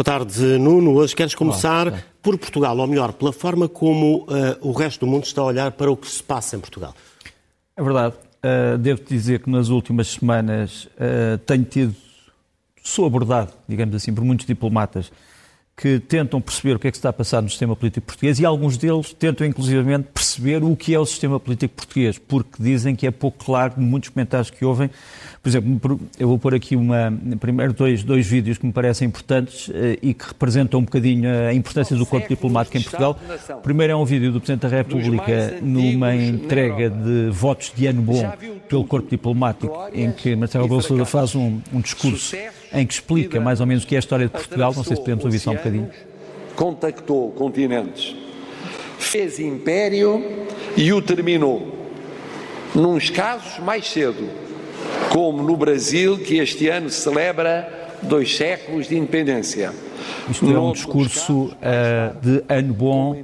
Boa tarde, Nuno. Hoje queres começar Olá, por Portugal, ou melhor, pela forma como uh, o resto do mundo está a olhar para o que se passa em Portugal. É verdade. Uh, devo dizer que nas últimas semanas uh, tenho tido, sou abordado, digamos assim, por muitos diplomatas que tentam perceber o que é que está a passar no sistema político português e alguns deles tentam inclusivamente perceber o que é o sistema político português, porque dizem que é pouco claro de muitos comentários que ouvem. Por exemplo, eu vou pôr aqui uma, primeiro dois, dois vídeos que me parecem importantes eh, e que representam um bocadinho a importância do corpo diplomático em Portugal. O primeiro é um vídeo do Presidente da República numa entrega de votos de ano bom pelo corpo diplomático, em que Marcelo Rebelo faz um, um discurso em que explica mais ou menos o que é a história de Portugal. Não sei se podemos ouvir só um bocadinho. Contactou continentes, fez império e o terminou. Nos casos mais cedo, como no Brasil, que este ano celebra dois séculos de independência. Isto é um discurso uh, de ano bom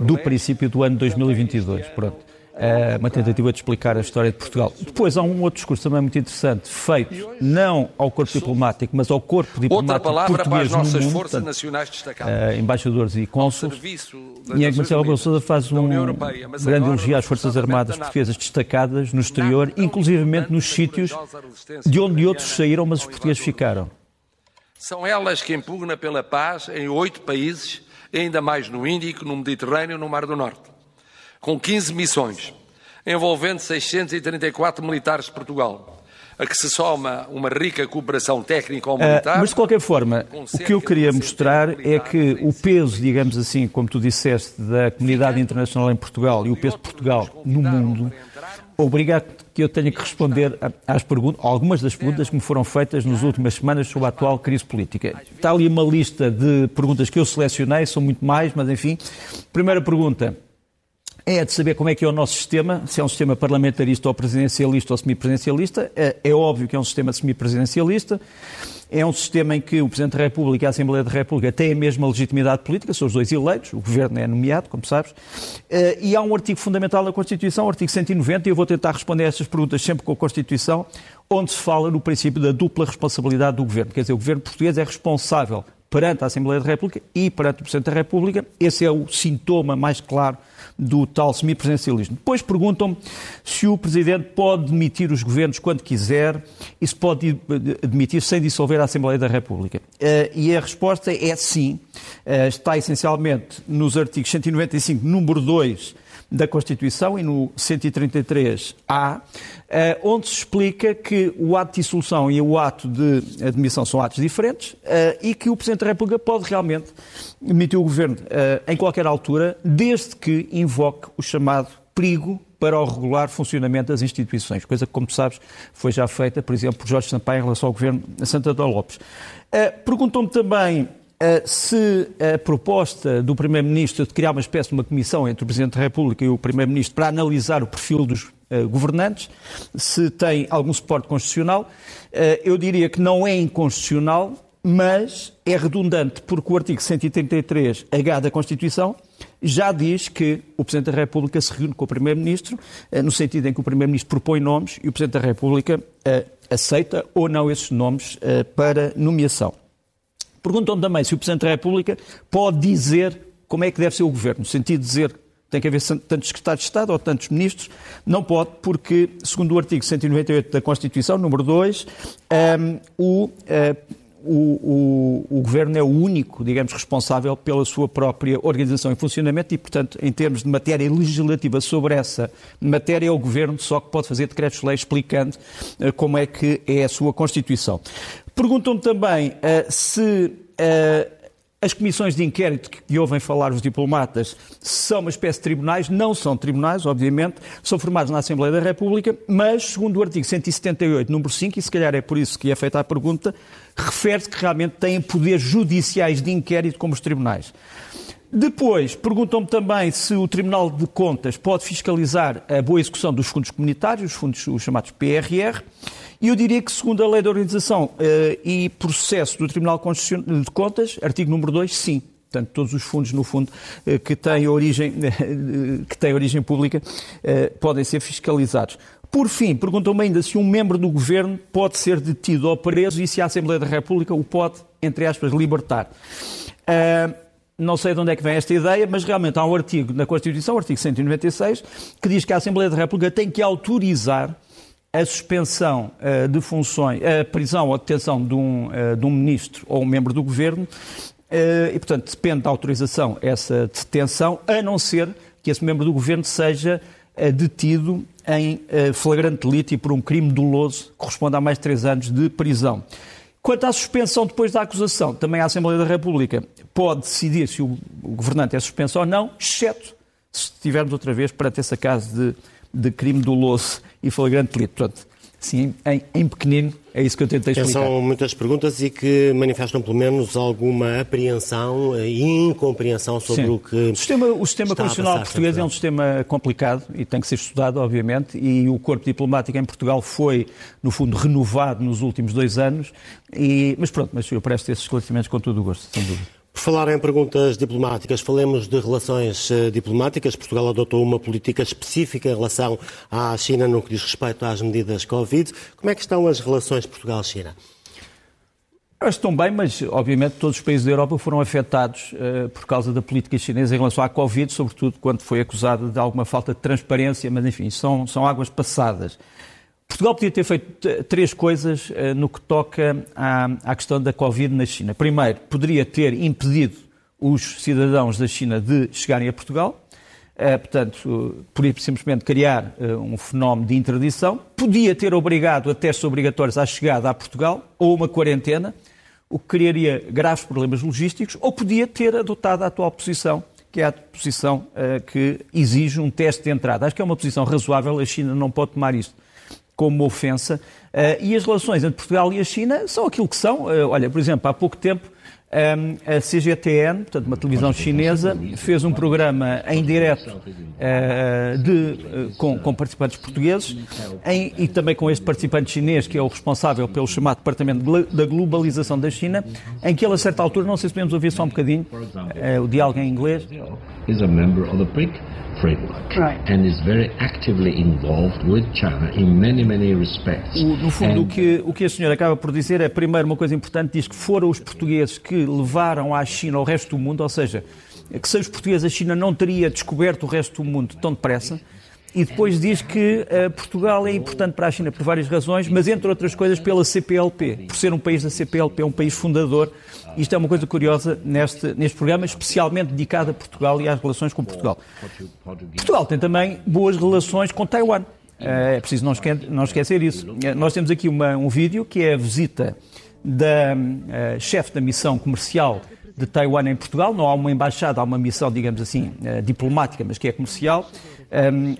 do princípio do ano 2022. Pronto. É uma tentativa de explicar a história de Portugal. Depois há um outro discurso também muito interessante, feito não ao corpo diplomático, mas ao corpo diplomático português no mundo, forças nacionais destacadas. Uh, embaixadores e cônsules, e que Marcelo Rebelo Sousa faz um grande elogio às Forças Armadas portuguesas destacadas no exterior, inclusivamente nos sítios de onde outros saíram, mas os portugueses ficaram. São elas que impugnam pela paz em oito países, ainda mais no Índico, no Mediterrâneo e no Mar do Norte com 15 missões, envolvendo 634 militares de Portugal, a que se soma uma rica cooperação técnico-militar. Uh, mas, de qualquer forma, o que eu queria mostrar é que o peso, digamos assim, como tu disseste, da comunidade internacional em Portugal e o peso de Portugal no mundo obriga que eu tenha que responder às perguntas, algumas das perguntas que me foram feitas nas últimas semanas sobre a atual crise política. Está ali uma lista de perguntas que eu selecionei, são muito mais, mas enfim. Primeira pergunta é de saber como é que é o nosso sistema, se é um sistema parlamentarista ou presidencialista ou semipresidencialista. É, é óbvio que é um sistema semipresidencialista. É um sistema em que o Presidente da República e a Assembleia da República têm a mesma legitimidade política, são os dois eleitos, o Governo é nomeado, como sabes, eh, e há um artigo fundamental da Constituição, o artigo 190, e eu vou tentar responder a estas perguntas sempre com a Constituição, onde se fala no princípio da dupla responsabilidade do Governo. Quer dizer, o Governo português é responsável perante a Assembleia da República e perante o Presidente da República. Esse é o sintoma mais claro do tal semipresidencialismo. Depois perguntam-me se o Presidente pode demitir os governos quando quiser e se pode demitir sem dissolver a Assembleia da República. Eh, e a resposta é sim. Eh, está essencialmente nos artigos 195, número 2 da Constituição e no 133A, eh, onde se explica que o ato de dissolução e o ato de admissão são atos diferentes eh, e que o Presidente da República pode realmente demitir o Governo eh, em qualquer altura, desde que invoque o chamado perigo para o regular funcionamento das instituições, coisa que, como tu sabes, foi já feita, por exemplo, por Jorge Sampaio em relação ao Governo de Santa Dó Lopes. Perguntou-me também se a proposta do Primeiro-Ministro de criar uma espécie de uma comissão entre o Presidente da República e o Primeiro-Ministro para analisar o perfil dos uh, governantes, se tem algum suporte constitucional, uh, eu diria que não é inconstitucional, mas é redundante, porque o artigo 133H da Constituição já diz que o Presidente da República se reúne com o Primeiro-Ministro, no sentido em que o Primeiro-Ministro propõe nomes e o Presidente da República aceita ou não esses nomes para nomeação. Perguntam também se o Presidente da República pode dizer como é que deve ser o governo, no sentido de dizer tem que haver tantos secretários de Estado ou tantos ministros. Não pode, porque, segundo o artigo 198 da Constituição, número 2, um, o, uh, o, o, o, Governo é o único, digamos, responsável pela sua própria organização e funcionamento e, portanto, em termos de matéria legislativa sobre essa matéria, é o Governo só que pode fazer decretos-lei explicando uh, como é que é a sua Constituição. Perguntam-me também uh, se uh, as comissões de inquérito que ouvem falar os diplomatas são uma espécie de tribunais, não são tribunais, obviamente, são formados na Assembleia da República, mas, segundo o artigo 178, número 5, e se calhar é por isso que é feita a pergunta, refere-se que realmente têm poderes judiciais de inquérito como os tribunais. Depois, perguntam-me também se o Tribunal de Contas pode fiscalizar a boa execução dos fundos comunitários, os fundos os chamados PRR. E eu diria que, segundo a Lei de Organização uh, e Processo do Tribunal de Contas, artigo número 2, sim. Portanto, todos os fundos, no fundo, uh, que têm origem, que têm origem pública uh, podem ser fiscalizados. Por fim, perguntam-me ainda se um membro do Governo pode ser detido ou preso e se a Assembleia da República o pode entre aspas, libertar. Uh, não sei de onde é que vem esta ideia, mas realmente há um artigo na Constituição, o artigo 196, que diz que a Assembleia da República tem que autorizar a suspensão uh, de funções, a prisão ou a detenção de um, uh, de um ministro ou um membro do governo, uh, e, portanto, depende da autorização essa detenção, a não ser que esse membro do governo seja detido em flagrante delito e por um crime doloso que corresponde a mais de três anos de prisão. Quanto à suspensão depois da acusação, também a Assembleia da República pode decidir se o, governante é suspenso ou não, exceto se estivermos outra vez perante esse caso de, de crime doloso e flagrante delito. Portanto, sim, em, em, pequenino, é isso que eu tentei explicar. São muitas perguntas e que manifestam pelo menos alguma apreensão e incompreensão sobre sim. o que. O sistema, o sistema constitucional português é um sistema complicado e tem que ser estudado, obviamente, e o corpo diplomático em Portugal foi, no fundo, renovado nos últimos dois anos. E, mas pronto, mas eu presto esses esclarecimentos com todo o gosto, sem dúvida. Por falar em perguntas diplomáticas, falemos de relações eh, diplomáticas. Portugal adotou uma política específica em relação à China no que diz respeito às medidas Covid. Como é que estão as relações Portugal-China? Estão bem, mas obviamente todos os países da Europa foram afetados uh, por causa da política chinesa em relação à Covid, sobretudo quando foi acusado de alguma falta de transparência, mas enfim, são, são águas passadas. Portugal podia ter feito três coisas uh, no que toca à, à, questão da Covid na China. Primeiro, poderia ter impedido os cidadãos da China de chegarem a Portugal, uh, portanto, podia simplesmente criar um fenómeno de interdição, podia ter obrigado a testes obrigatórios à chegada a Portugal ou uma quarentena, o que criaria graves problemas logísticos, ou podia ter adotado a atual posição que é a posição que exige um teste de entrada. Acho que é uma posição razoável, a China não pode tomar isto como ofensa. Uh, e as relações entre Portugal e a China são aquilo que são. Uh, olha, por exemplo, há pouco tempo um, a CGTN, portanto uma televisão chinesa, fez um programa em direto de, com, com, participantes portugueses em, e também com este participante chinês, que é o responsável pelo chamado Departamento da Globalização da China, em que ele, a certa altura, não sei se podemos ouvir só um bocadinho, o diálogo em inglês framework right. and is very actively involved with China in many, many respects. O, no fundo, and... o, que, o que a senhora acaba por dizer é, primeiro, uma coisa importante, diz que foram os portugueses que levaram à China o resto do mundo, ou seja, que sem os portugueses a China não teria descoberto o resto do mundo tão depressa. E depois diz que uh, Portugal é importante para a China por várias razões, mas entre outras coisas pela CPLP, por ser um país da CPLP, um país fundador isto é uma coisa curiosa neste, neste programa, especialmente dedicado a Portugal e às relações com Portugal. Portugal tem também boas relações com Taiwan. Eh, é preciso não, esque não esquecer isso. Eh, nós temos aqui uma, um vídeo que é a visita da uh, chefe da missão comercial de Taiwan em Portugal. Não há uma embaixada, há uma missão, digamos assim, uh, diplomática, mas que é comercial.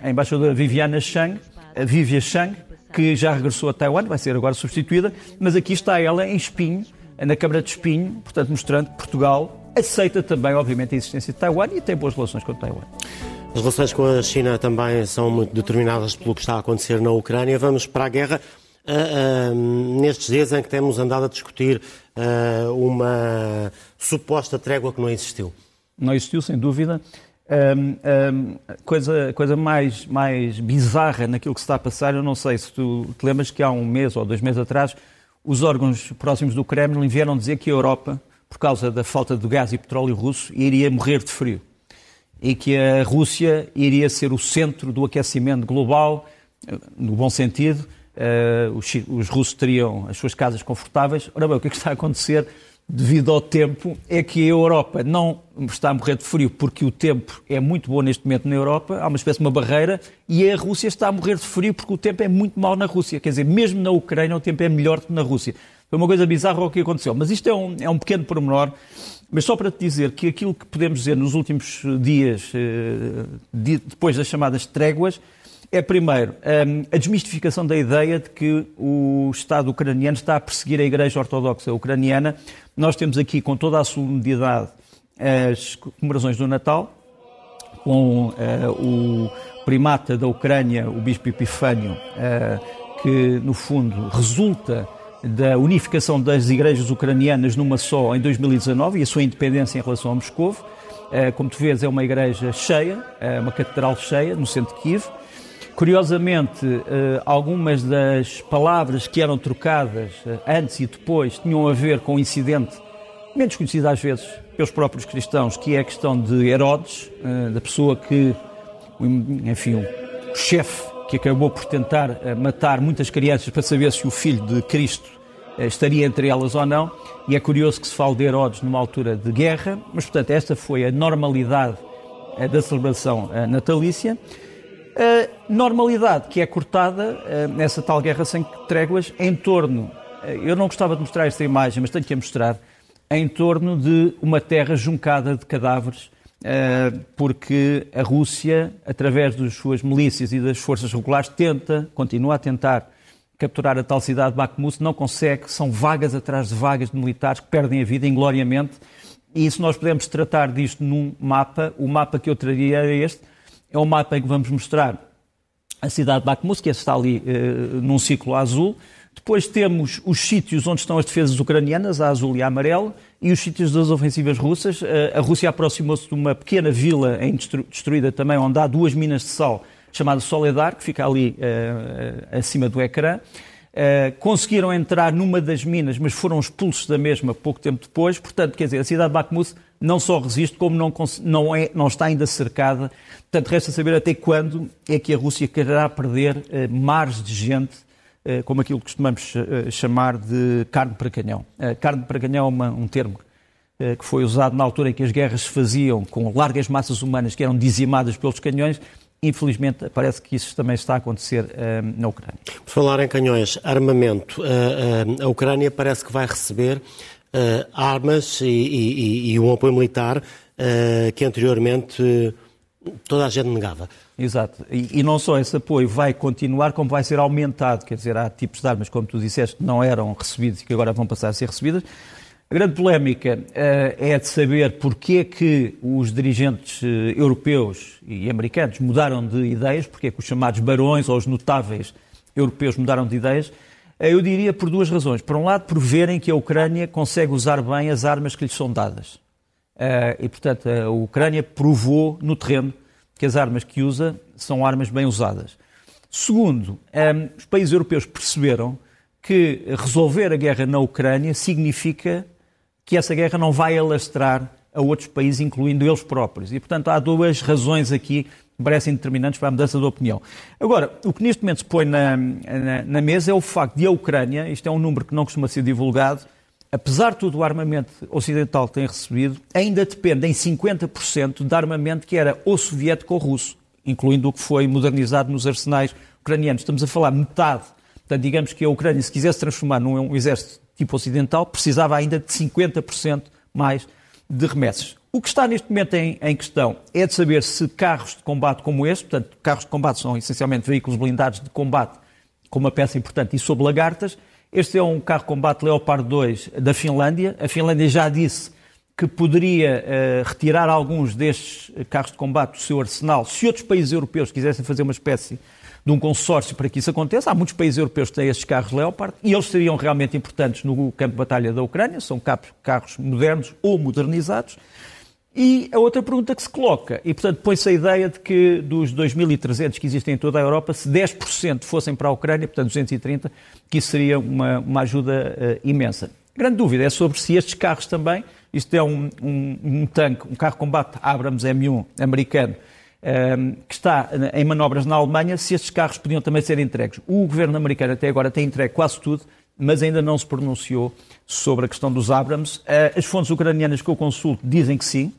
A embaixadora Viviana Chang, Vivia Chang, que já regressou a Taiwan, vai ser agora substituída, mas aqui está ela em espinho na Câmara de Espinho, portanto, mostrando que Portugal aceita também, obviamente, a existência de Taiwan e tem boas relações com Taiwan. As relações com a China também são muito determinadas pelo que está a acontecer na Ucrânia. Vamos para a guerra. Uh, uh, nestes dias em que temos andado a discutir uh, uma suposta trégua que não existiu. Não existiu, sem dúvida. Um, um, coisa coisa mais, mais bizarra naquilo que se está a passar, eu não sei se tu te lembras que há um mês ou dois meses atrás os órgãos próximos do Kremlin vieram dizer que a Europa, por causa da falta de gás e petróleo russo, iria morrer de frio. E que a Rússia iria ser o centro do aquecimento global, no bom sentido. Uh, os, os russos teriam as suas casas confortáveis. Ora bem, o que, é que está a acontecer? Devido ao tempo, é que a Europa não está a morrer de frio porque o tempo é muito bom neste momento na Europa, há uma espécie de uma barreira, e a Rússia está a morrer de frio porque o tempo é muito mau na Rússia. Quer dizer, mesmo na Ucrânia o tempo é melhor que na Rússia. Foi uma coisa bizarra o que aconteceu. Mas isto é um, é um pequeno pormenor. Mas só para te dizer que aquilo que podemos dizer nos últimos dias, eh, depois das chamadas tréguas, é, primeiro, hum, a desmistificação da ideia de que o Estado ucraniano está a perseguir a Igreja Ortodoxa Ucraniana. Nós temos aqui, com toda a solenidade, as comemorações do Natal, com uh, o primata da Ucrânia, o Bispo Epifânio, uh, que, no fundo, resulta da unificação das igrejas ucranianas numa só em 2019 e a sua independência em relação a Moscou. Uh, como tu vês, é uma igreja cheia, uma catedral cheia, no centro de Kiev. Curiosamente, eh, algumas das palavras que eram trocadas eh, antes e depois tinham a ver com o incidente menos conhecida às vezes pelos próprios cristãos, que é a questão de Herodes, eh, da pessoa que, enfim, o chefe que acabou por tentar matar muitas crianças para saber se o filho de Cristo estaria entre elas ou não, e é curioso que se fale de Herodes numa altura de guerra, mas portanto esta foi a normalidade da celebração natalícia. A normalidade que é cortada nessa tal guerra sem tréguas em torno, eu não gostava de mostrar esta imagem, mas tenho que a mostrar, em torno de uma terra juncada de cadáveres, eh, porque a Rússia, através das suas milícias e das forças regulares, tenta, continua a tentar capturar a tal cidade de Bakhmut, não consegue, são vagas atrás de vagas de militares que perdem a vida ingloriamente. E se nós podemos tratar disto num mapa, o mapa que eu traria é este, é um mapa em que vamos mostrar a cidade de Bakhmut, que está ali uh, num ciclo azul, depois temos os sítios onde estão as defesas ucranianas, a azul e a amarelo, e os sítios das ofensivas russas. Eh, a Rússia aproximou-se de uma pequena vila destruída também, onde há duas minas de sal, chamada Soledar, que fica ali uh, acima do ecrã. Uh, conseguiram entrar numa das minas, mas foram expulsos da mesma pouco tempo depois. Portanto, quer dizer, a cidade de Bakhmut não só resiste, como não, não, é, não está ainda cercada. Portanto, resta saber até quando é que a Rússia quererá perder uh, mares de gente eh, como aquilo que costumamos eh, chamar de carne para canhão. Eh, carne para canhão é uma, um termo que foi usado na altura em que as guerras se faziam com largas massas humanas que eram dizimadas pelos canhões. Infelizmente, parece que isso também está a acontecer uh, na Ucrânia. Por falar em canhões, armamento, uh, a Ucrânia parece que vai receber armas e, e, e, um apoio militar que anteriormente toda a gente negava. Exato. E, e, não só esse apoio vai continuar, como vai ser aumentado. Quer dizer, há tipos de armas, como tu disseste, que não eram recebidos e que agora vão passar a ser recebidas. A grande polémica uh, é de saber porque é que os dirigentes uh, europeus e americanos mudaram de ideias, porque é que os chamados barões ou os notáveis europeus mudaram de ideias. Uh, eu diria por duas razões. Por um lado, por verem que a Ucrânia consegue usar bem as armas que lhes são dadas. e, portanto, a Ucrânia provou no terreno que as armas que usa são armas bem usadas. Segundo, um, os países europeus perceberam que resolver a guerra na Ucrânia significa que essa guerra não vai alastrar a outros países, incluindo eles próprios. E, portanto, há duas razões aqui que parecem determinantes para a mudança de opinião. Agora, o que neste momento se põe na, na, na mesa é o facto de a Ucrânia, isto é um número que não costuma ser divulgado, apesar de tudo o armamento ocidental que tem recebido, ainda depende em 50% de armamento que era ou soviético ou russo, incluindo o que foi modernizado nos arsenais ucranianos. Estamos a falar metade. Portanto, digamos que a Ucrânia, se quisesse transformar num exército tipo ocidental, precisava ainda de 50% mais de remessas. O que está neste momento em, em, questão é de saber se carros de combate como este, portanto, carros de combate são essencialmente veículos blindados de combate com uma peça importante e sob lagartas, este é um carro combate Leopard 2 da Finlândia. A Finlândia já disse que poderia uh, retirar alguns destes carros de combate do seu arsenal se outros países europeus quisessem fazer uma espécie de um consórcio para que isso aconteça. Há muitos países europeus que têm estes carros Leopard e eles seriam realmente importantes no campo de batalha da Ucrânia. São carros modernos ou modernizados. E a outra pergunta que se coloca, e portanto põe-se a ideia de que dos 2.300 que existem em toda a Europa, se 10% fossem para a Ucrânia, portanto 230, que isso seria uma, uma ajuda uh, imensa. Grande dúvida é sobre se estes carros também, isto é um, um, um tanque, um carro de combate Abrams M1 americano, que está em manobras na Alemanha, se estes carros podiam também ser entregues. O governo americano até agora tem entregue quase tudo, mas ainda não se pronunciou sobre a questão dos Abrams. Uh, as fontes ucranianas que eu consulto dizem que sim,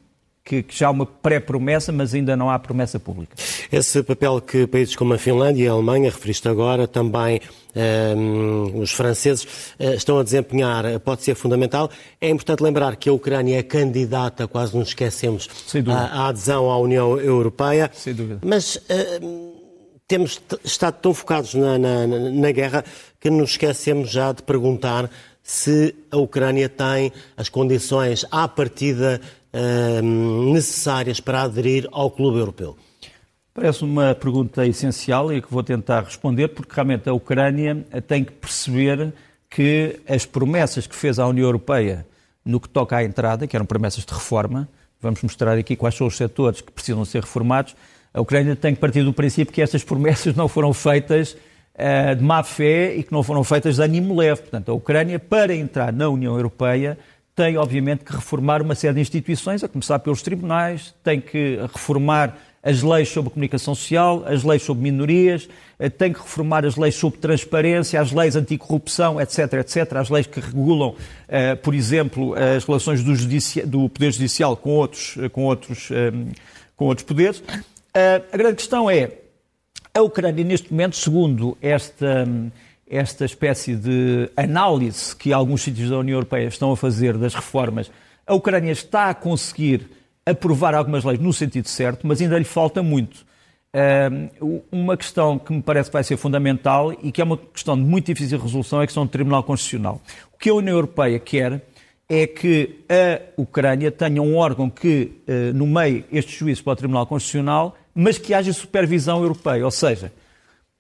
que, que, já há uma pré-promessa, mas ainda não há promessa pública. Esse papel que países como a Finlândia e a Alemanha, referiste agora, também um, ehm, os franceses uh, estão a desempenhar, uh, pode ser fundamental. É importante lembrar que a Ucrânia é candidata, quase nos esquecemos, à, à adesão à União Europeia. Sem dúvida. Mas uh, temos estado tão focados na, na, na guerra que nos esquecemos já de perguntar se a Ucrânia tem as condições à partida necessárias para aderir ao Clube Europeu? Parece uma pergunta essencial e que vou tentar responder, porque realmente a Ucrânia tem que perceber que as promessas que fez à União Europeia no que toca à entrada, que eram promessas de reforma, vamos mostrar aqui quais são os setores que precisam ser reformados, a Ucrânia tem que partir do princípio que estas promessas não foram feitas uh, de má fé e que não foram feitas de ânimo leve. Portanto, a Ucrânia, para entrar na União Europeia, tem, obviamente, que reformar uma série de instituições, a começar pelos tribunais, tem que reformar as leis sobre comunicação social, as leis sobre minorias, eh, tem que reformar as leis sobre transparência, as leis anticorrupção, etc., etc., as leis que regulam, eh, por exemplo, as relações do, do Poder Judicial com outros, eh, com outros, com outros poderes. A grande questão é, a Ucrânia, neste momento, segundo esta, esta espécie de análise que alguns sítios da União Europeia estão a fazer das reformas, a Ucrânia está a conseguir aprovar algumas leis no sentido certo, mas ainda lhe falta muito. uma questão que me parece que vai ser fundamental e que é uma questão de muito difícil resolução é a questão do Tribunal Constitucional. O que a União Europeia quer é que a Ucrânia tenha um órgão que uh, nomeie estes juízes para o Tribunal Constitucional, mas que haja supervisão europeia. Ou seja,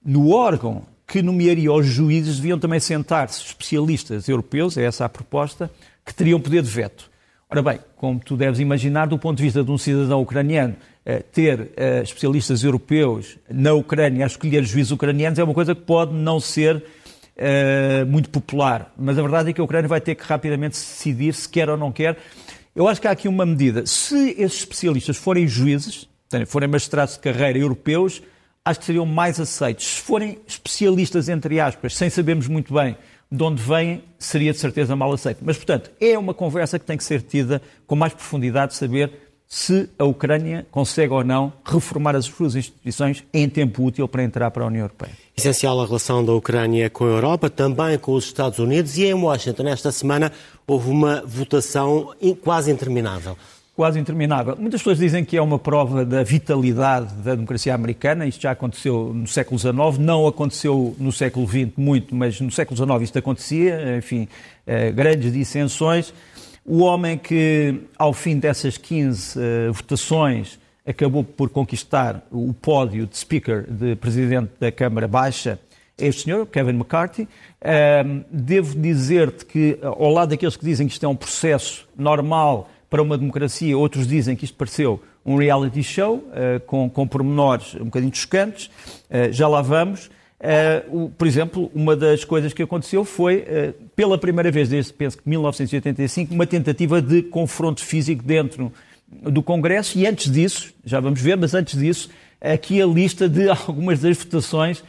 no órgão que nomearia os juízes deviam também sentar-se especialistas europeus, é essa a proposta, que teriam poder de veto. Ora bem, como tu deves imaginar, do ponto de vista de um cidadão ucraniano, eh, ter eh, especialistas europeus na Ucrânia a escolher juízes ucranianos é uma coisa que pode não ser eh, muito popular. Mas a verdade é que a Ucrânia vai ter que rapidamente decidir se quer ou não quer. Eu acho que há aqui uma medida. Se esses especialistas forem juízes, forem magistrados de carreira europeus, acho que seriam mais aceitos. Se forem especialistas, entre aspas, sem sabermos muito bem de onde vêm, seria de certeza mal aceito. Mas, portanto, é uma conversa que tem que ser tida com mais profundidade, saber se a Ucrânia consegue ou não reformar as suas instituições em tempo útil para entrar para a União Europeia. Essencial a relação da Ucrânia com a Europa, também com os Estados Unidos, e em Washington, esta semana, houve uma votação quase interminável quase interminável. Muitas pessoas dizem que é uma prova da vitalidade da democracia americana, isto já aconteceu no século XIX, não aconteceu no século XX muito, mas no século XIX isto acontecia, enfim, eh, grandes dissensões. O homem que, ao fim dessas 15 eh, votações, acabou por conquistar o pódio de speaker, de presidente da Câmara Baixa, é este senhor, Kevin McCarthy. devo dizer-te que, ao lado daqueles que dizem que isto é um processo normal para uma democracia. Outros dizem que isto pareceu um reality show, uh, com, com pormenores um bocadinho chocantes. Uh, já lá vamos. Uh, o, por exemplo, uma das coisas que aconteceu foi, pela primeira vez desde, penso que 1985, uma tentativa de confronto físico dentro do Congresso e antes disso, já vamos ver, mas antes disso, aqui a lista de algumas das votações.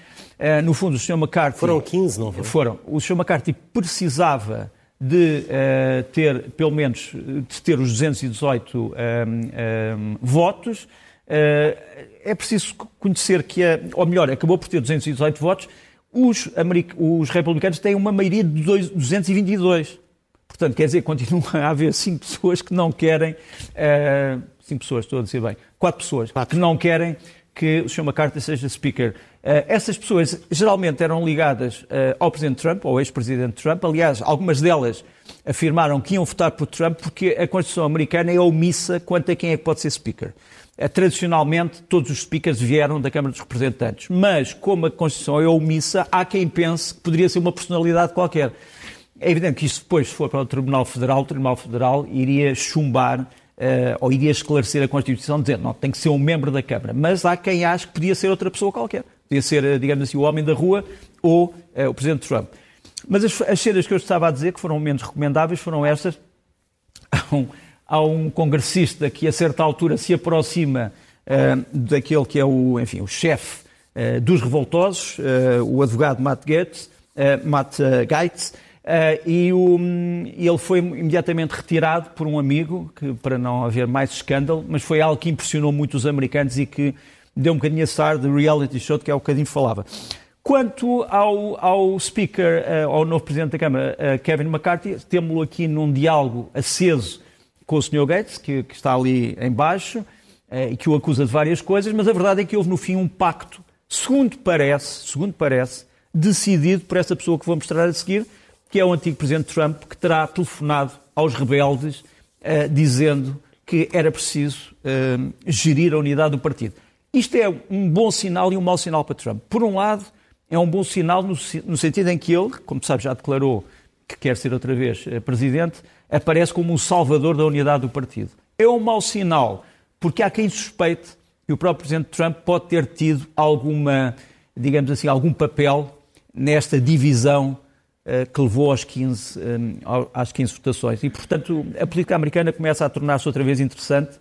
no fundo, o Sr. McCarthy... Foram 15, não foi? Foram. O Sr. McCarthy precisava de uh, ter, pelo menos, de ter os 218 um, um, votos. Uh, é preciso conhecer que, a, ou melhor, acabou por ter 218 votos, os, os republicanos têm uma maioria de 222. Portanto, quer dizer, continua a haver cinco pessoas que não querem, uh, cinco pessoas, estou a dizer bem, quatro pessoas quatro. que não querem que o Sr. McCarthy seja Speaker. Uh, essas pessoas geralmente eram ligadas uh, ao Presidente Trump, ao ex-Presidente Trump. Aliás, algumas delas afirmaram que iam votar por Trump porque a Constituição americana é omissa quanto a quem é que pode ser Speaker. Uh, tradicionalmente, todos os Speakers vieram da Câmara dos Representantes. Mas, como a Constituição é omissa, há quem pense que poderia ser uma personalidade qualquer. É evidente que isto depois, se for para o Tribunal Federal, o Tribunal Federal iria chumbar uh, ou iria esclarecer a Constituição dizendo não, tem que ser um membro da Câmara. Mas há quem ache que podia ser outra pessoa qualquer. Podia ser, eh, digamos assim, o homem da rua ou uh, o Presidente Trump. Mas as, as cenas que eu estava a dizer, que foram menos recomendáveis, foram estas. Há um, há um congressista que, a certa altura, se aproxima uh, daquele que é o, enfim, o chefe dos revoltosos, o advogado Matt Gaetz, Matt Gaetz, Uh, e, o, ele foi imediatamente retirado por um amigo, que, para não haver mais escândalo, mas foi algo que impressionou muito os americanos e que deu um bocadinho a star de reality show, que é o bocadinho falava. Quanto ao, ao speaker, uh, ao novo presidente da Câmara, uh, Kevin McCarthy, temos-lo aqui num diálogo aceso com o Sr. Gates, que, que está ali embaixo, e que o acusa de várias coisas, mas a verdade é que houve no fim um pacto, segundo parece, segundo parece, decidido por essa pessoa que vou mostrar a seguir, que é o antigo presidente Trump, que terá telefonado aos rebeldes dizendo que era preciso gerir a unidade do partido. Isto é um bom sinal e um mau sinal para Trump. Por um lado, é um bom sinal no, no sentido em que ele, como sabe, já declarou que quer ser outra vez uh, presidente, aparece como um salvador da unidade do partido. É um mau sinal, porque há quem suspeite que o próprio presidente Trump pode ter tido alguma, digamos assim, algum papel nesta divisão que levou aos 15, às 15 votações. E, portanto, a política americana começa a tornar-se outra vez interessante,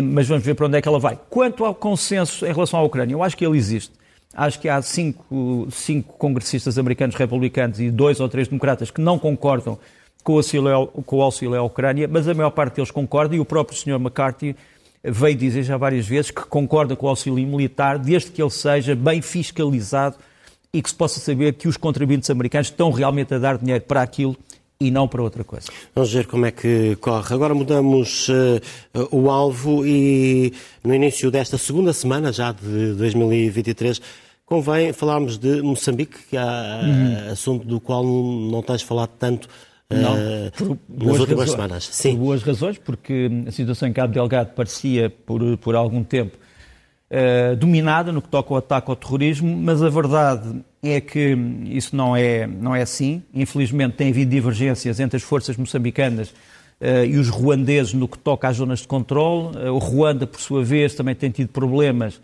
mas vamos ver para onde é que ela vai. Quanto ao consenso em relação à Ucrânia, eu acho que ele existe. Acho que há cinco, cinco congressistas americanos republicanos e dois ou três democratas que não concordam com o auxílio, com o auxílio à Ucrânia, mas a maior parte deles concorda e o próprio Sr. McCarthy veio dizer já várias vezes que concorda com o auxílio militar, desde que ele seja bem fiscalizado e que se possa saber que os contribuintes americanos estão realmente a dar dinheiro para aquilo e não para outra coisa. Vamos ver como é que corre. Agora mudamos uh, o alvo e no início desta segunda semana, já de 2023, convém falarmos de Moçambique, que é uhum. assunto do qual não tens falado tanto não, uh, por nas últimas razões, semanas. Sim. Por boas razões, porque a situação em Cabo Delgado parecia, por, por algum tempo, uh, dominada no que toca ao ataque ao terrorismo, mas a verdade é que isso não é, não é assim. Infelizmente, tem havido divergências entre as forças moçambicanas uh, e os ruandeses no que toca às zonas de controle. o Ruanda, por sua vez, também tem tido problemas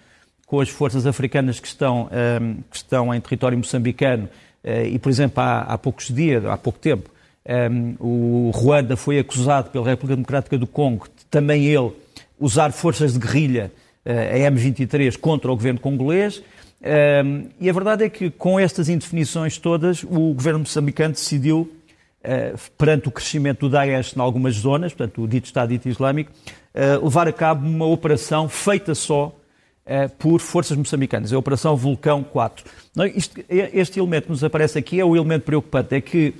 com as forças africanas que estão, que estão em território moçambicano. e, por exemplo, há, há poucos dias, há pouco tempo, um, o Ruanda foi acusado pela República Democrática do Congo de também ele usar forças de guerrilha, uh, a M23, contra o governo congolês. Um, e a verdade é que, com estas indefinições todas, o governo moçambicano decidiu, uh, perante o crescimento do Daesh em algumas zonas, portanto, o dito Estado dito Islâmico, uh, levar a cabo uma operação feita só por forças moçambicanas, a Operação Vulcão 4. Este elemento que nos aparece aqui é o elemento preocupante, é que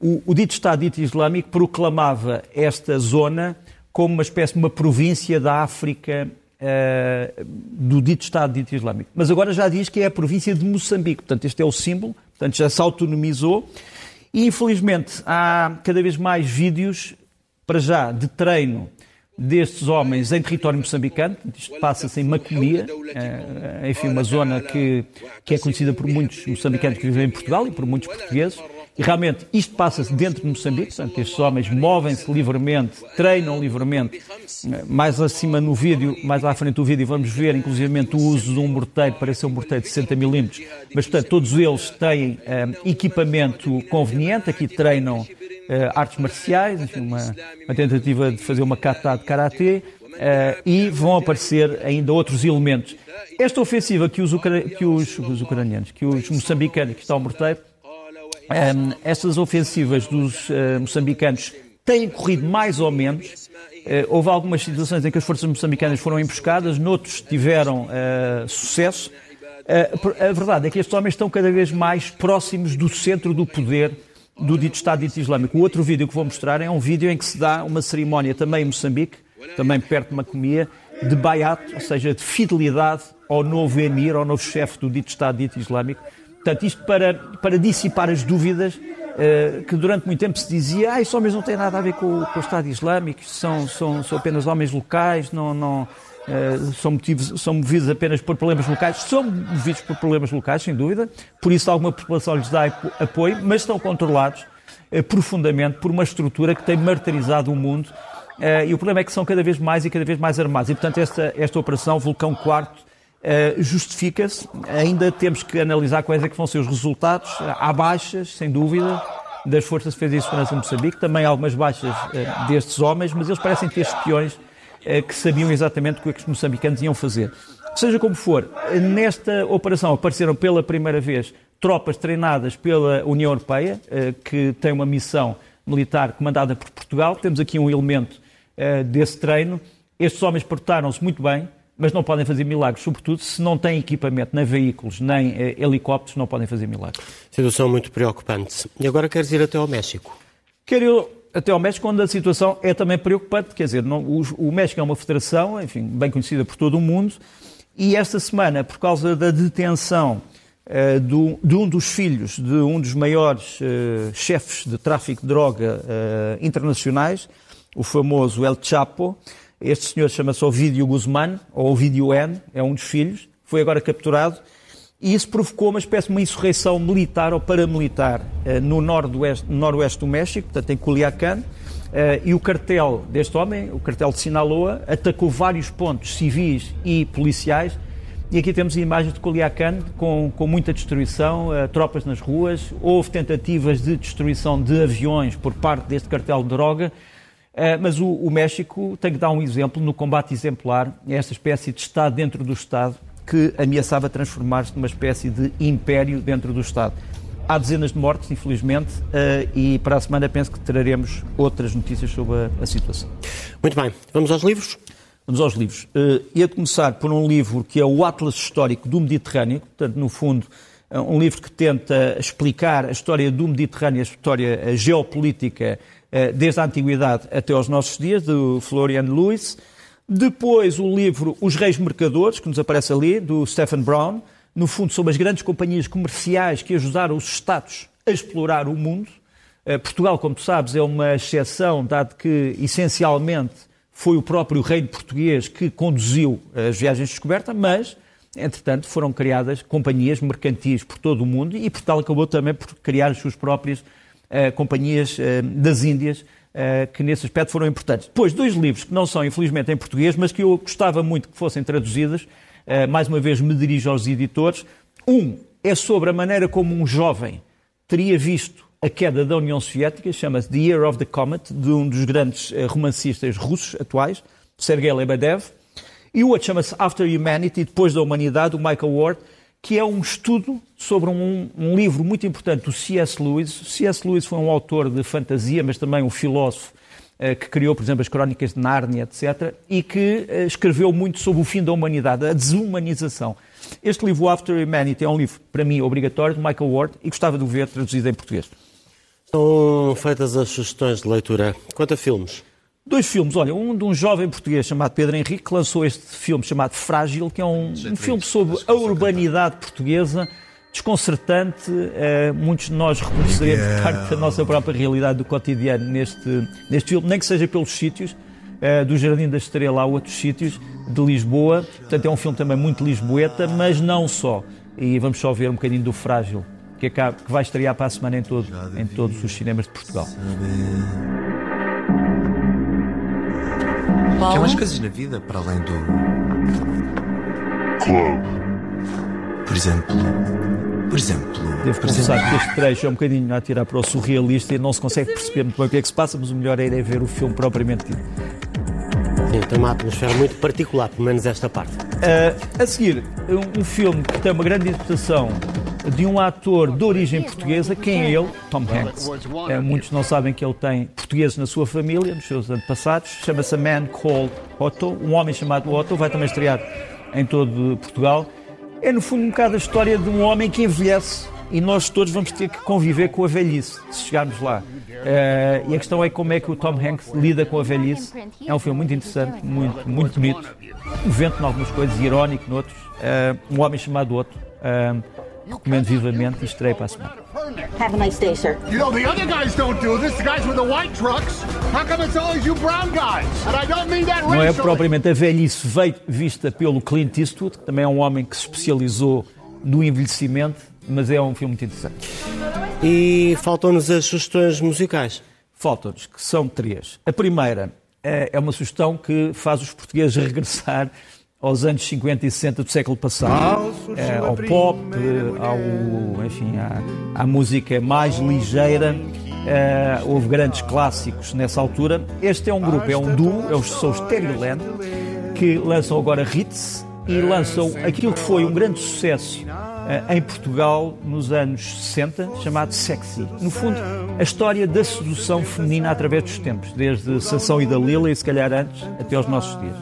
o dito Estado dito Islâmico proclamava esta zona como uma espécie de uma província da África uh, do dito Estado dito Islâmico. Mas agora já diz que é a província de Moçambique. Portanto, este é o símbolo, portanto, já se autonomizou. E, infelizmente, há cada vez mais vídeos, para já, de treino destes homens em território moçambicano. Isto passa-se em Macomia, uh, enfim, uma zona que, que é conhecida por muitos moçambicanos que vivem em Portugal e por muitos portugueses. E realmente isto passa-se dentro de Moçambique, portanto, estes homens movem-se livremente, treinam livremente. Mais acima no vídeo, mais à frente do vídeo, vamos ver inclusivamente o uso de um morteiro, parece um morteiro de 60 milímetros, mas portanto todos eles têm um, equipamento conveniente, aqui treinam uh, artes marciais, enfim, uma, uma, tentativa de fazer uma kata de karatê, Uh, e vão aparecer ainda outros elementos. Esta ofensiva que os, que os, os ucranianos, que os moçambicanos, que estão ao morteiro, um, estas ofensivas dos uh, moçambicanos têm corrido mais ou menos. Uh, houve algumas situações em que as forças moçambicanas foram emboscadas, noutros tiveram uh, sucesso. a verdade é que estes homens estão cada vez mais próximos do centro do poder do dito Estado dito Islâmico. O outro vídeo que vou mostrar é um vídeo em que se dá uma cerimónia também em Moçambique, também perto de Macomia, de Bayat, ou seja, de fidelidade ao novo emir, ao novo chefe do dito Estado dito Islâmico. Portanto, isto para, para dissipar as dúvidas uh, que durante muito tempo se dizia ah, estes homens não têm nada a ver com, com o Estado Islâmico, são, são, são apenas homens locais, não, não, uh, são, motivos, são movidos apenas por problemas locais. São movidos por problemas locais, sem dúvida, por isso alguma população lhes dá apoio, mas estão controlados uh, profundamente por uma estrutura que tem martirizado o mundo. e o problema é que são cada vez mais e cada vez mais armados. E, portanto, esta, esta operação Vulcão Quarto Uh, justifica-se. Ainda temos que analisar quais é que vão ser os resultados. Há baixas, sem dúvida, das Forças de Defesa e Segurança de Moçambique, também há algumas baixas uh, destes homens, mas eles parecem ter espiões uh, que sabiam exatamente o é que os moçambicanos iam fazer. Seja como for, nesta operação apareceram pela primeira vez tropas treinadas pela União Europeia, que tem uma missão militar comandada por Portugal. Temos aqui um elemento desse treino. Estes homens portaram-se muito bem, mas não podem fazer milagres, sobretudo se não têm equipamento, nem veículos, nem eh, helicópteros, não podem fazer milagres. Situação muito preocupante. E agora queres ir até ao México? Quero ir até ao México, onde a situação é também preocupante. Quer dizer, não, o, o, México é uma federação, enfim, bem conhecida por todo o mundo, e esta semana, por causa da detenção uh, do, de um dos filhos de um dos maiores uh, chefes de tráfico de droga uh, internacionais, o famoso El Chapo, este senhor chama-se Ovidio Guzmán, ou Ovidio N, é um dos filhos, foi agora capturado, e isso provocou uma espécie de uma insurreição militar ou paramilitar eh, no noroeste, noroeste do México, portanto em Culiacán, eh, e o cartel deste homem, o cartel de Sinaloa, atacou vários pontos civis e policiais E aqui temos imagens de Culiacán com, com muita destruição, uh, tropas nas ruas. Houve tentativas de destruição de aviões por parte deste cartel de droga. Uh, mas o, o, México tem que dar um exemplo no combate exemplar a esta espécie de Estado dentro do Estado que ameaçava transformar-se numa espécie de império dentro do Estado. Há dezenas de mortes, infelizmente, uh, e para a semana penso que traremos outras notícias sobre a, a situação. Muito bem. Vamos aos livros? Vamos aos livros. Uh, ia começar por um livro que é o Atlas Histórico do Mediterrâneo, portanto, no fundo, é um livro que tenta explicar a história do Mediterrâneo, a história geopolítica, desde a Antiguidade até aos nossos dias, do Florian Lewis. Depois, o livro Os Reis Mercadores, que nos aparece ali, do Stephen Brown, no fundo, sobre as grandes companhias comerciais que ajudaram os Estados a explorar o mundo. Uh, Portugal, como tu sabes, é uma exceção, dado que, essencialmente, foi o próprio reino português que conduziu as viagens de descoberta, mas, entretanto, foram criadas companhias mercantis por todo o mundo e Portugal acabou também por criar as suas próprias companhias uh, das Índias, uh, que nesse aspecto foram importantes. Depois, dois livros que não são, infelizmente, em português, mas que eu gostava muito que fossem traduzidas. mais uma vez, me dirijo aos editores. Um é sobre a maneira como um jovem teria visto a queda da União Soviética, chama-se The Year of the Comet, de um dos grandes eh, romancistas russos atuais, Sergei Lebedev, e o outro chama-se After Humanity, Depois da Humanidade, do Michael Ward, que é um estudo sobre um, um livro muito importante do C.S. Lewis. C.S. Lewis foi um autor de fantasia, mas também um filósofo eh, que criou, por exemplo, as Crónicas de Nárnia, etc., e que eh, escreveu muito sobre o fim da humanidade, a desumanização. Este livro, After Humanity, é um livro, para mim, obrigatório, de Michael Ward, e gostava de o ver traduzido em português. São feitas as sugestões de leitura. Quanto a filmes? Dois filmes, olha, um de um jovem português chamado Pedro Henrique, que lançou este filme chamado Frágil, que é um, um filme sobre a urbanidade portuguesa, desconcertante. Uh, muitos de nós reconheceremos parte da nossa própria realidade do cotidiano neste, neste filme, nem que seja pelos sítios, uh, do Jardim da Estrela a outros sítios de Lisboa. Portanto, é um filme também muito lisboeta, mas não só. E vamos só ver um bocadinho do Frágil que, acaba, que vai estrear para a semana em, todo, em todos os cinemas de Portugal. Paulo? Há mais coisas na vida para além do. Club. Por exemplo. Por exemplo. Devo por confessar exemplo... que este trecho é um bocadinho a tirar para o surrealista e não se consegue perceber muito bem o que é que se passa, mas o melhor é ir ver o filme propriamente dito. Sim, tem uma atmosfera muito particular, pelo menos esta parte. Uh, a seguir, um, um filme que tem uma grande interpretação de um ator de origem portuguesa. Quem é ele? Tom Hanks. É, muitos não sabem que ele tem portugueses na sua família, nos seus antepassados. Chama-se A Man Called Otto, um homem chamado Otto. Vai também estrear em todo Portugal. É, no fundo, um bocado a história de um homem que envelhece e nós todos vamos ter que conviver com a velhice, se chegarmos lá. Uh, e a questão é como é que o Tom Hanks lida com a velhice. É um filme muito interessante, muito, muito bonito. Um vento em algumas coisas, irónico noutros. Uh, um homem chamado Otto. Uh, Recomendo vivamente e estreia para a semana. Have a nice day, sir. You know, the other guys don't do this. The guys with the white trucks. How come it's always you brown guys? And I don't mean that Não é propriamente a velhice vista pelo Clint Eastwood, que também é um homem que se especializou no envelhecimento, mas é um filme muito interessante. E faltam-nos as sugestões musicais. Faltam-nos, que são três. A primeira é, é uma sugestão que faz os portugueses regressar aos anos 50 e 60 do século passado, é, ao pop, ao, enfim, à, à música mais ligeira. É, houve grandes clássicos nessa altura. Este é um grupo, é um duo, é os, são os Stereoland, que lançam agora hits e lançam aquilo que foi um grande sucesso é, em Portugal nos anos 60, chamado Sexy. No fundo, a história da sedução feminina através dos tempos, desde Sansão e Dalila e se calhar antes, até aos nossos dias.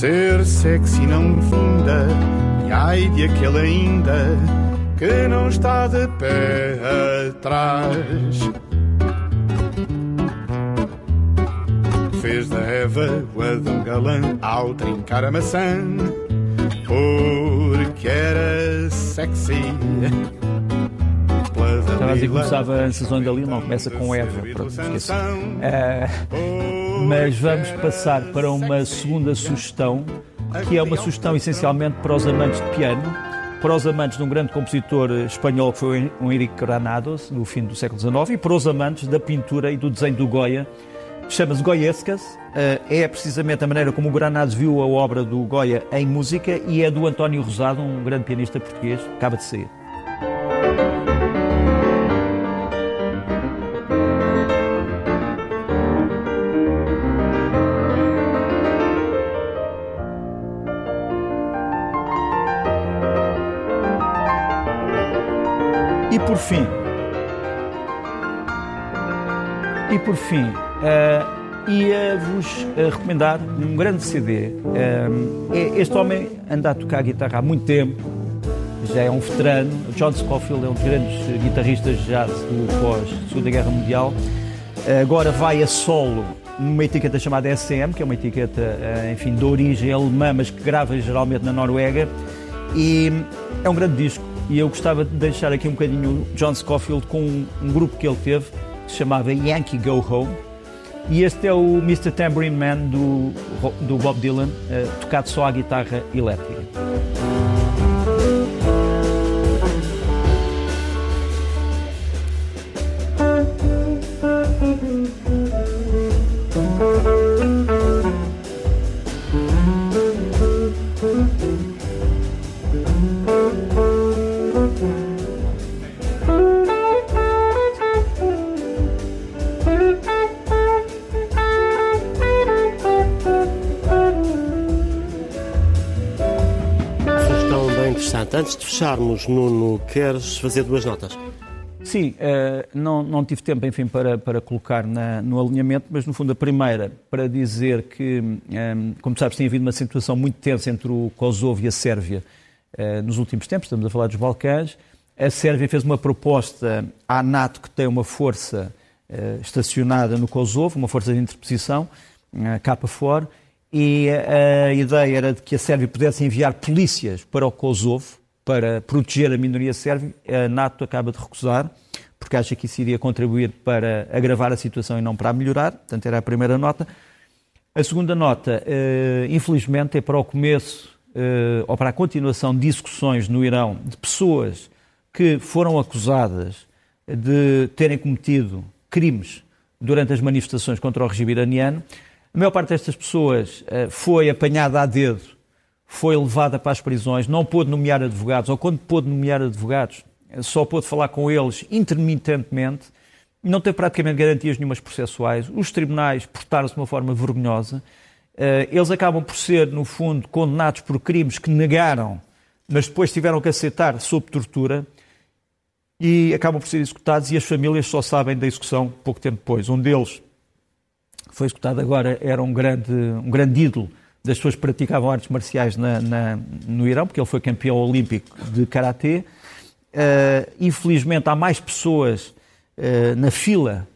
Ser sexy não finda, e ai de aquele ainda que não está de pé atrás. Fez da Eva o Adão galã ao trincar a maçã, porque era sexy. Estava a dizer que começava a sessão da não começa com Eva, pronto, esqueci. Uh, mas vamos passar para uma segunda sugestão, que é uma sugestão essencialmente para os amantes de piano, para os amantes de um grande compositor espanhol que foi o Henrique Granados, no fim do século XIX, e para os amantes da pintura e do desenho do Goya, chama-se Goiescas, uh, é precisamente a maneira como o Granados viu a obra do Goya em música e é do António Rosado, um grande pianista português, acaba de sair. E por fim, e por fim, uh, ia-vos uh, recomendar um grande CD. Uh, este homem anda a tocar guitarra há muito tempo, já é um veterano. John Scofield é um dos grandes guitarristas jazz do pós-Segunda Guerra Mundial. agora vai a solo numa etiqueta chamada SM, que é uma etiqueta, enfim, de origem alemã, mas que grava geralmente na Noruega. E é um grande disco e eu gostava de deixar aqui um bocadinho John Scofield com um, um grupo que ele teve, que se chamava Yankee Go Home. E este é o Mr. Tambourine Man do, do Bob Dylan, uh, tocado só à guitarra elétrica. Antes de fecharmos, Nuno, queres fazer duas notas? Sim, uh, não, não tive tempo, enfim, para, para colocar na, no alinhamento, mas no fundo a primeira, para dizer que, eh, como sabes, tem havido uma situação muito tensa entre o Kosovo e a Sérvia uh, nos últimos tempos, estamos a falar dos Balcãs. A Sérvia fez uma proposta à NATO que tem uma força estacionada no Kosovo, uma força de interposição, uh, fora, e a ideia era de que a Sérvia pudesse enviar polícias para o Kosovo, para proteger a minoria sérvia, a NATO acaba de recusar, porque acha que isso iria contribuir para agravar a situação e não para melhorar. Portanto, era a primeira nota. A segunda nota, eh, infelizmente, é para o começo eh, ou para a continuação de discussões no Irão de pessoas que foram acusadas de terem cometido crimes durante as manifestações contra o regime iraniano. A maior parte destas pessoas eh, foi apanhada a dedo foi levada para as prisões, não pôde nomear advogados, ou quando pôde nomear advogados, só pôde falar com eles intermitentemente, não teve praticamente garantias nenhumas processuais. Os tribunais portaram-se de uma forma vergonhosa. Eh, eles acabam por ser, no fundo, condenados por crimes que negaram, mas depois tiveram que aceitar sob tortura e acabam por ser executados e as famílias só sabem da execução pouco tempo depois. Um deles foi executado agora, era um grande, um grande ídolo das pessoas que praticavam artes marciais na, na, no Irão, porque ele foi campeão olímpico de karatê. Uh, infelizmente, há mais pessoas uh, na fila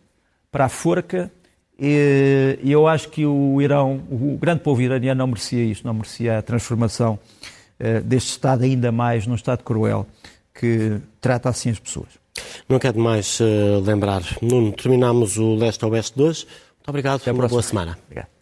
para a forca e, eu acho que o Irão, o grande povo iraniano, não merecia isto, não merecia a transformação uh, deste Estado ainda mais num Estado cruel que trata assim as pessoas. Não quero mais lembrar. Nuno, terminamos o Leste-Oeste 2. Muito obrigado. Até uma boa semana. Obrigado.